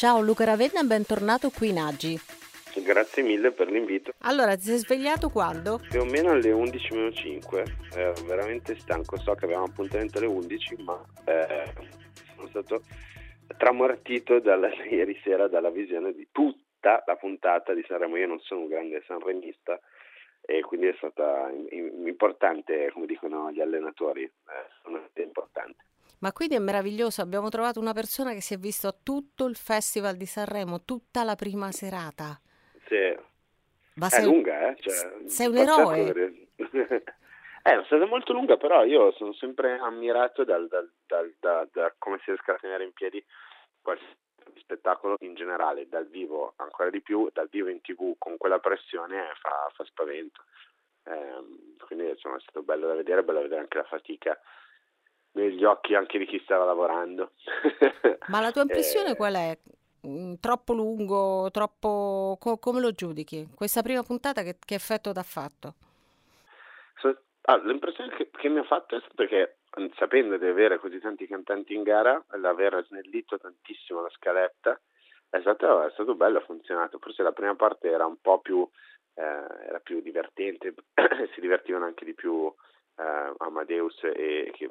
Ciao Luca Ravenna, bentornato qui in Agi. Grazie mille per l'invito. Allora, ti sei svegliato quando? Più o meno alle 11.05, ero veramente stanco, so che avevamo appuntamento alle 11, ma eh, sono stato tramortito dalla, ieri sera dalla visione di tutta la puntata di Sanremo. Io non sono un grande sanremista e quindi è stata importante, come dicono gli allenatori, eh, sono importante. Ma quindi è meraviglioso, abbiamo trovato una persona che si è visto tutto il Festival di Sanremo, tutta la prima serata. Sì. Ma è sei, lunga, eh? Cioè, sei un eroe. Eh, è stata molto lunga, però io sono sempre ammirato dal, dal, dal, da, da come si riesca a tenere in piedi qualsiasi spettacolo in generale, dal vivo ancora di più, dal vivo in tv con quella pressione fa, fa spavento. Eh, quindi insomma, è stato bello da vedere, bello da vedere anche la fatica negli occhi anche di chi stava lavorando. Ma la tua impressione eh, qual è? Mm, troppo lungo, troppo... Co- come lo giudichi? Questa prima puntata che, che effetto ti ha fatto? So, ah, l'impressione che, che, mi ha fatto è stata che mm, sapendo di avere così tanti cantanti in gara, l'aver snellito tantissimo la scaletta, è stato, è stato bello, ha funzionato. Forse la prima parte era un po' più, eh, era più divertente, si divertivano anche di più eh, Amadeus e chi,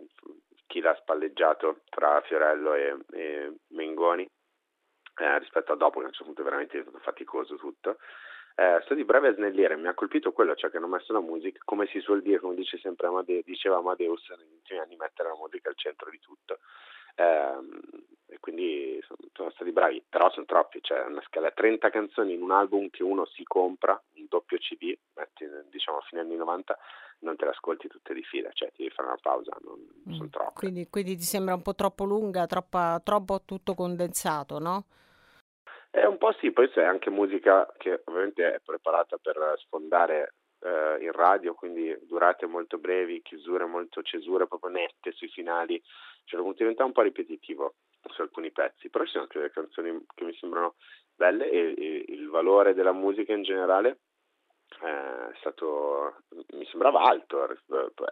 chi, l'ha spalleggiato tra Fiorello e, e Mengoni eh, rispetto a dopo che a un certo punto è veramente stato faticoso tutto. Eh, sto di breve a snellire, mi ha colpito quello, cioè che hanno messo la musica, come si suol dire, come dice sempre Amade- diceva Amadeus negli ultimi anni, mettere la musica al centro di tutto. Eh, e quindi sono, stati bravi, però sono troppi, cioè una scala 30 canzoni in un album che uno si compra, un doppio CD, diciamo a fine anni 90, non te le ascolti tutte di fila, cioè ti devi fare una pausa, non mm. sono troppe. Quindi, quindi, ti sembra un po' troppo lunga, troppa, troppo tutto condensato, no? È un po' sì, poi c'è anche musica che ovviamente è preparata per sfondare eh, in radio, quindi durate molto brevi, chiusure molto cesure proprio nette sui finali, cioè diventa un po' ripetitivo su alcuni pezzi, però ci sono anche delle canzoni che mi sembrano belle e, e il valore della musica in generale è stato, mi sembrava alto,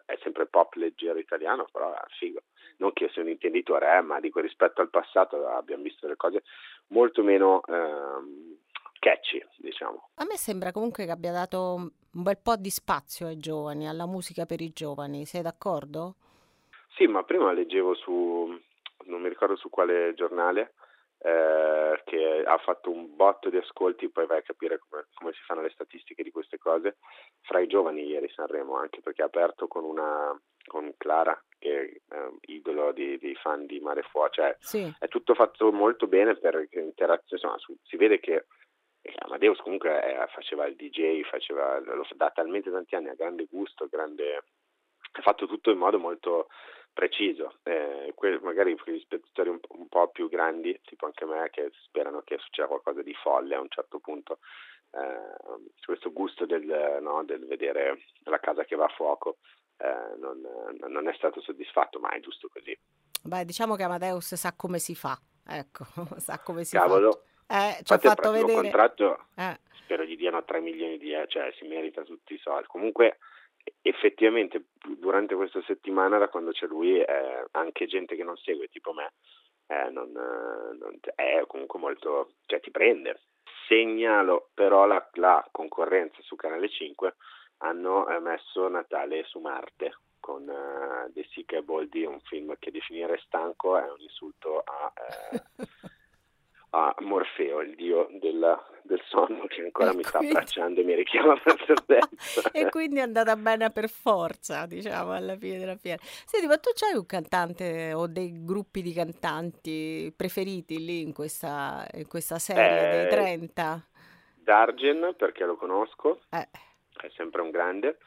è sempre pop leggero italiano, però è figo. Non che io sia un intenditore, eh, ma dico rispetto al passato abbiamo visto delle cose molto meno ehm, catchy, diciamo. A me sembra comunque che abbia dato un bel po' di spazio ai giovani, alla musica per i giovani, sei d'accordo? Sì, ma prima leggevo su, non mi ricordo su quale giornale, eh, che ha fatto un botto di ascolti, poi vai a capire come, come, si fanno le statistiche di queste cose, fra i giovani ieri Sanremo, anche perché ha aperto con una con Clara, che è eh, idolo di, di, fan di Mare Fuoco, cioè sì. è tutto fatto molto bene per interazione, insomma su, si vede che Amadeus comunque eh, faceva il DJ, faceva, lo da talmente tanti anni, ha grande gusto, grande, ha fatto tutto in modo molto preciso. Eh, que- magari gli spettatori un, un, po' più grandi, tipo anche me, che sperano che succeda qualcosa di folle a un certo punto, eh, questo gusto del, no, del, vedere la casa che va a fuoco eh, non, non, è stato soddisfatto, ma è giusto così. Beh, diciamo che Amadeus sa come si fa, ecco, sa come si Cavolo. fa. Eh, ci ha fatto vedere. contratto eh. spero gli diano 3 milioni di euro, cioè si merita tutti i soldi. Comunque effettivamente durante questa settimana da quando c'è lui eh, anche gente che non segue tipo me eh, non, non, è comunque molto cioè ti prende. Segnalo però la, la concorrenza su Canale 5 hanno eh, messo Natale su Marte con uh, The Sick e Boldi un film che definire stanco è un insulto a eh, a Morfeo, il dio della, del sonno che ancora e mi quindi... sta abbracciando e mi richiama per terza. e quindi è andata bene per forza, diciamo, alla fine della fiera. Senti, ma tu c'hai un cantante o dei gruppi di cantanti preferiti lì in questa, in questa serie eh, dei 30? Dargen, perché lo conosco, eh. è sempre un grande.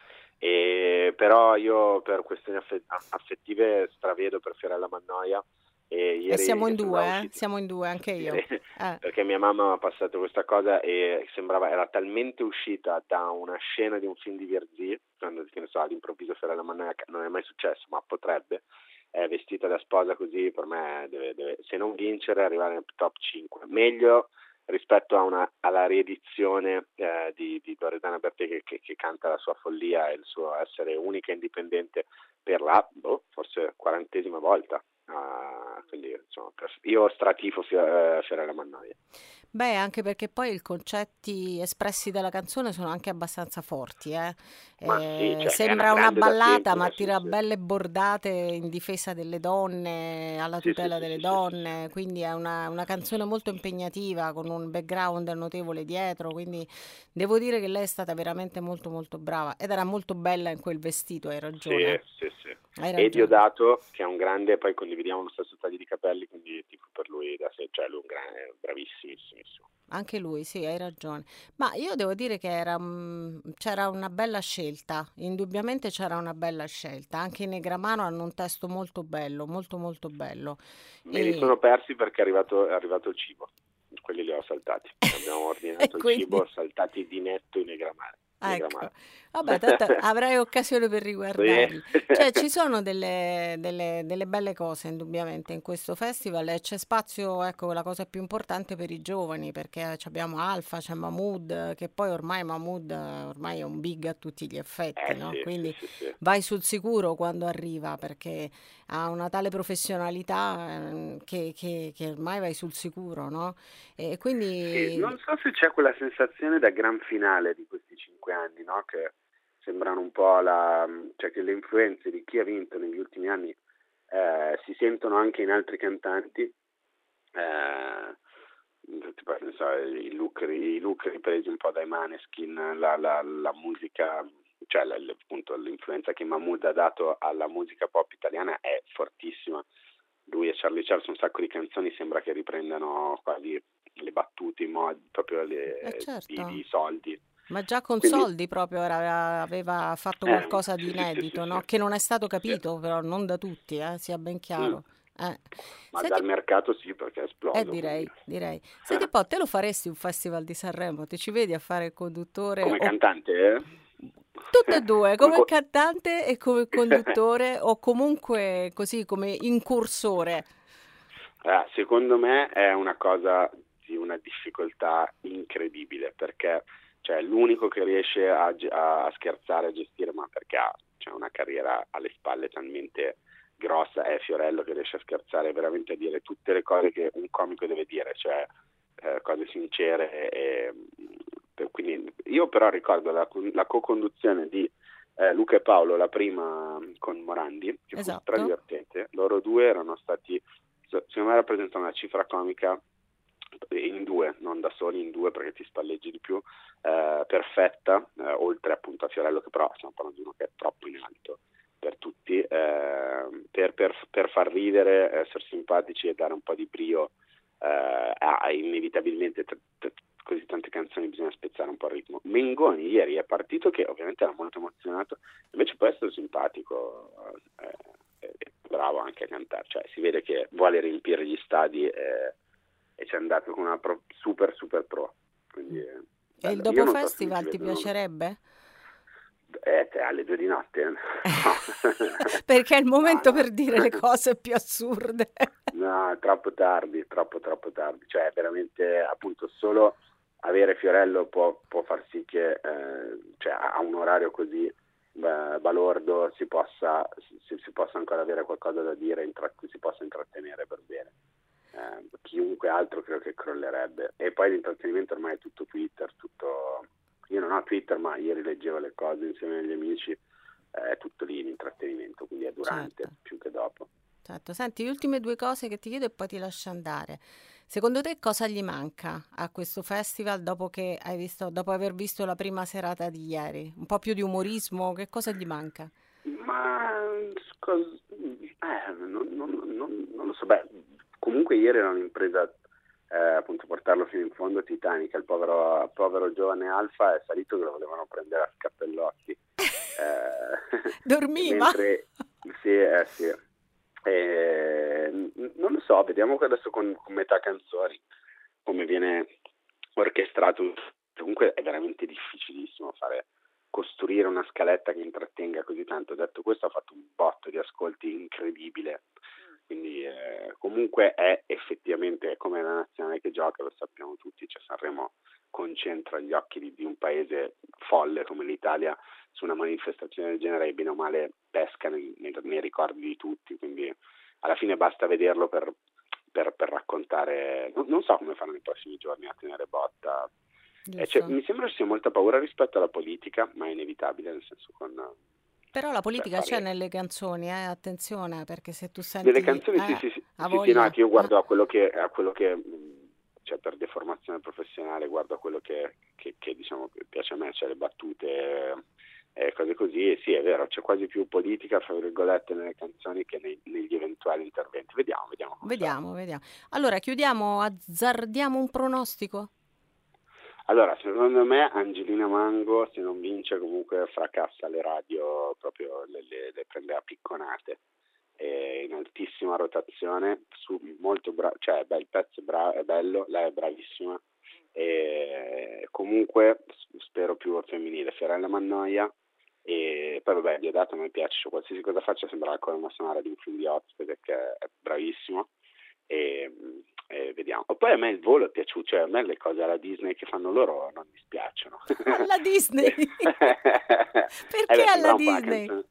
E, però io per questioni affettive stravedo per Fiorella Mannoia e, e siamo in due, eh? siamo in due, anche io. Eh. Perché mia mamma ha passato questa cosa e sembrava, era talmente uscita da una scena di un film di Virzì, quando che ne so, all'improvviso Fiorella Mannoia, non è mai successo, ma potrebbe, è vestita da sposa così, per me deve, deve, se non vincere arrivare nel top 5. Meglio rispetto una, alla riedizione eh, di, di Loredana Bertè che, che, che, canta la sua follia e il suo essere unica e indipendente per la, boh, forse quarantesima volta Uh, quindi, insomma, io stratifo Fiorella Mannoia. Beh, anche perché poi i concetti espressi dalla canzone sono anche abbastanza forti, eh? Eh, sì, cioè, sembra una, una ballata, ma tira sì, belle bordate in difesa delle donne, alla sì, tutela delle donne, quindi è una, una, canzone molto impegnativa, con un background notevole dietro, quindi devo dire che lei è stata veramente molto molto brava ed era molto bella in quel vestito, hai ragione. Sì, sì, sì. E Diodato, che è un grande, poi condividiamo lo stesso taglio di capelli, quindi tipo per lui da sé, cioè lui è un grande, bravissimissimo. Anche lui, sì, hai ragione. Ma io devo dire che era, c'era una bella scelta, indubbiamente c'era una bella scelta. Anche i Negramano hanno un testo molto bello, molto molto bello. Me e... li sono persi perché è arrivato, è arrivato il cibo, quelli li ho saltati. Abbiamo ordinato il quindi... cibo, saltati di netto i Negramano. Ecco. Vabbè, tanto avrai occasione per riguardarli. Sì. Cioè, ci sono delle, delle, delle, belle cose indubbiamente in questo festival e c'è spazio, ecco, la cosa più importante per i giovani, perché abbiamo Alfa, c'è Mahmood, che poi ormai Mahmood ormai è un big a tutti gli effetti, eh, no? sì, Quindi sì, vai sul sicuro quando arriva, perché ha una tale professionalità ehm, che, che, che ormai vai sul sicuro, no? E quindi... non so se c'è quella sensazione da gran finale di questi cinque anni, no? Che sembrano un po' la, cioè che le influenze di chi ha vinto negli ultimi anni eh, si sentono anche in altri cantanti. Eh, tipo, so, i, look, i look ripresi un po' dai Maneskin, la, la, la musica, cioè la, appunto l'influenza che Mahmood ha dato alla musica pop italiana è fortissima. Lui e Charlie Charles un sacco di canzoni sembra che riprendano quasi le battute, i modi, proprio le, eh certo. di, di soldi. Ma già con Quindi, soldi proprio era, aveva fatto eh, qualcosa di sì, sì, inedito, sì, no? sì. che non è stato capito, però non da tutti, eh, sia ben chiaro. Eh. Ma Senti- dal mercato sì, perché è esploso. eh, direi, quindi. direi. Senti un po', te lo faresti un festival di Sanremo? Ti ci vedi a fare il conduttore? Come o- cantante, eh? Tutte e due, come co- cantante e come conduttore o comunque così come incursore? Ah, secondo me è una cosa di una difficoltà incredibile perché cioè, l'unico che riesce a, a scherzare, a gestire, ma perché ha cioè, una carriera alle spalle talmente grossa, è Fiorello che riesce a scherzare veramente a dire tutte le cose che un comico deve dire, cioè eh, cose sincere. E, e- quindi io però ricordo la, la co-conduzione di eh, Luca e Paolo, la prima con Morandi, che fu Esatto. stra divertente. Loro due erano stati, se- secondo me rappresentano una cifra comica in due, non da soli, in due perché ti spalleggi di più, eh, perfetta, eh, oltre appunto a Fiorello che però stiamo parlando di uno che è troppo in alto per tutti, eh, per, per- per far ridere, essere simpatici e dare un po' di brio eh, a inevitabilmente t- t- così tante canzoni bisogna spezzare un po' il ritmo. Mengoni ieri è partito che ovviamente era molto emozionato, invece è stato simpatico, eh, eh, bravo anche a cantare, cioè si vede che vuole riempire gli stadi eh, ci è andato con una pro- super super pro. Quindi, eh, E il bello. Io dopo so festival ci ti piacerebbe? Eh, te, alle due di notte. No. Perché è il momento No, no. per dire le cose più assurde. No, troppo tardi, troppo troppo tardi. Cioè, veramente, appunto, solo avere Fiorello può, può far sì che eh, cioè, a un orario così eh, balordo si possa, si, si possa ancora avere qualcosa da dire, intra- si possa intrattenere per bene. Eh, chiunque altro credo che crollerebbe. E poi l'intrattenimento ormai è tutto Twitter, tutto... Io non ho Twitter, ma ieri leggevo le cose insieme agli amici, eh, è tutto lì l'intrattenimento, quindi è durante Certo. più che dopo. Certo, senti, le ultime due cose che ti chiedo e poi ti lascio andare. Secondo te cosa gli manca a questo festival dopo che hai visto, dopo aver visto la prima serata di ieri? Un po' più di umorismo, che cosa gli manca? Ma eh, non, non- non- non lo so, beh, comunque ieri era un'impresa eh, appunto portarlo fino in fondo titanica, il povero, povero giovane Alfa è salito che lo volevano prendere a scappellotti. Eh, Dormiva? mentre, sì, eh, sì. Eh, non lo so, vediamo adesso con, con metà canzoni come viene orchestrato. Comunque è veramente difficilissimo fare costruire una scaletta che intrattenga così tanto. Detto questo, ha fatto un botto di ascolti incredibile. Quindi eh, comunque è effettivamente come la nazionale che gioca, lo sappiamo tutti, cioè Sanremo concentra gli occhi di, di un paese folle come l'Italia su una manifestazione del genere e bene o male pesca nei, nei- nei ricordi di tutti, quindi alla fine basta vederlo per, per, per raccontare, non, non, so come fanno nei prossimi giorni a tenere botta. Eh, cioè, mi sembra ci sia molta paura rispetto alla politica, ma è inevitabile, nel senso con... Però la politica c'è nelle canzoni, eh? attenzione, perché se tu senti... Nelle canzoni eh, sì, sì, sì, sì, sì no, io guardo a quello che, a quello che cioè per deformazione professionale guardo a quello che, che, che diciamo, piace a me, cioè le battute eh, cose così, e sì è vero, c'è quasi più politica, fra virgolette, nelle canzoni che nei, negli eventuali interventi. Vediamo, vediamo. Vediamo, sarà. vediamo. Allora, chiudiamo, azzardiamo un pronostico? Allora, secondo me Angelina Mango, se non vince, comunque fracassa le radio, proprio le, le, le prende a picconate. E in altissima rotazione, su, molto bravo, cioè beh, il pezzo è, bra- è bello, lei è bravissima, e comunque spero più femminile. Fiorella Mannoia e poi vabbè Diodato mi piace cioè, qualsiasi cosa faccia sembra la colonna sonora di un film di Oz perché è bravissimo vediamo poi a me il volo è piaciuto cioè a me le cose alla Disney che fanno loro non mi spiacciono alla Disney? perché eh, alla Disney?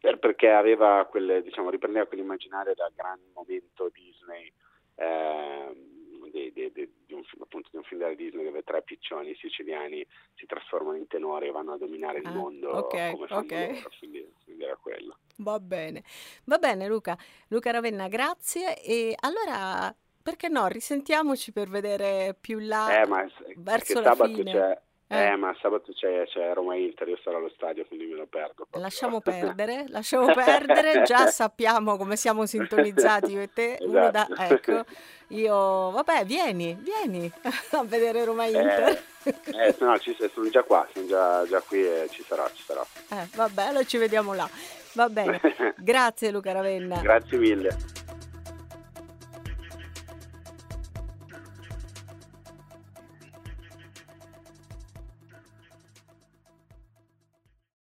Per, perché aveva quelle diciamo riprendeva quell'immaginario da gran momento Disney eh, di, di, di, di, un, appunto, di un film della Disney dove tre piccioni siciliani si trasformano in tenori e vanno a dominare il ah, mondo okay, come fanno okay. loro, quindi, quindi era quello. Va bene, va bene Luca. Luca Ravenna, grazie e allora perché no, risentiamoci per vedere più là eh, ma, verso la fine. C'è eh. eh, ma sabato c'è, c'è Roma Inter, io sarò allo stadio, quindi me lo perdo. Proprio. Lasciamo perdere, lasciamo perdere, già sappiamo come siamo sintonizzati io e te. Esatto. Da, ecco, io, vabbè, vieni, vieni a vedere Roma Inter. Eh, eh no, ci, sono già qua, sono già, già qui e ci sarò, ci sarò. Eh, vabbè, allora ci vediamo là. Va bene, grazie Luca Ravenna. Grazie mille.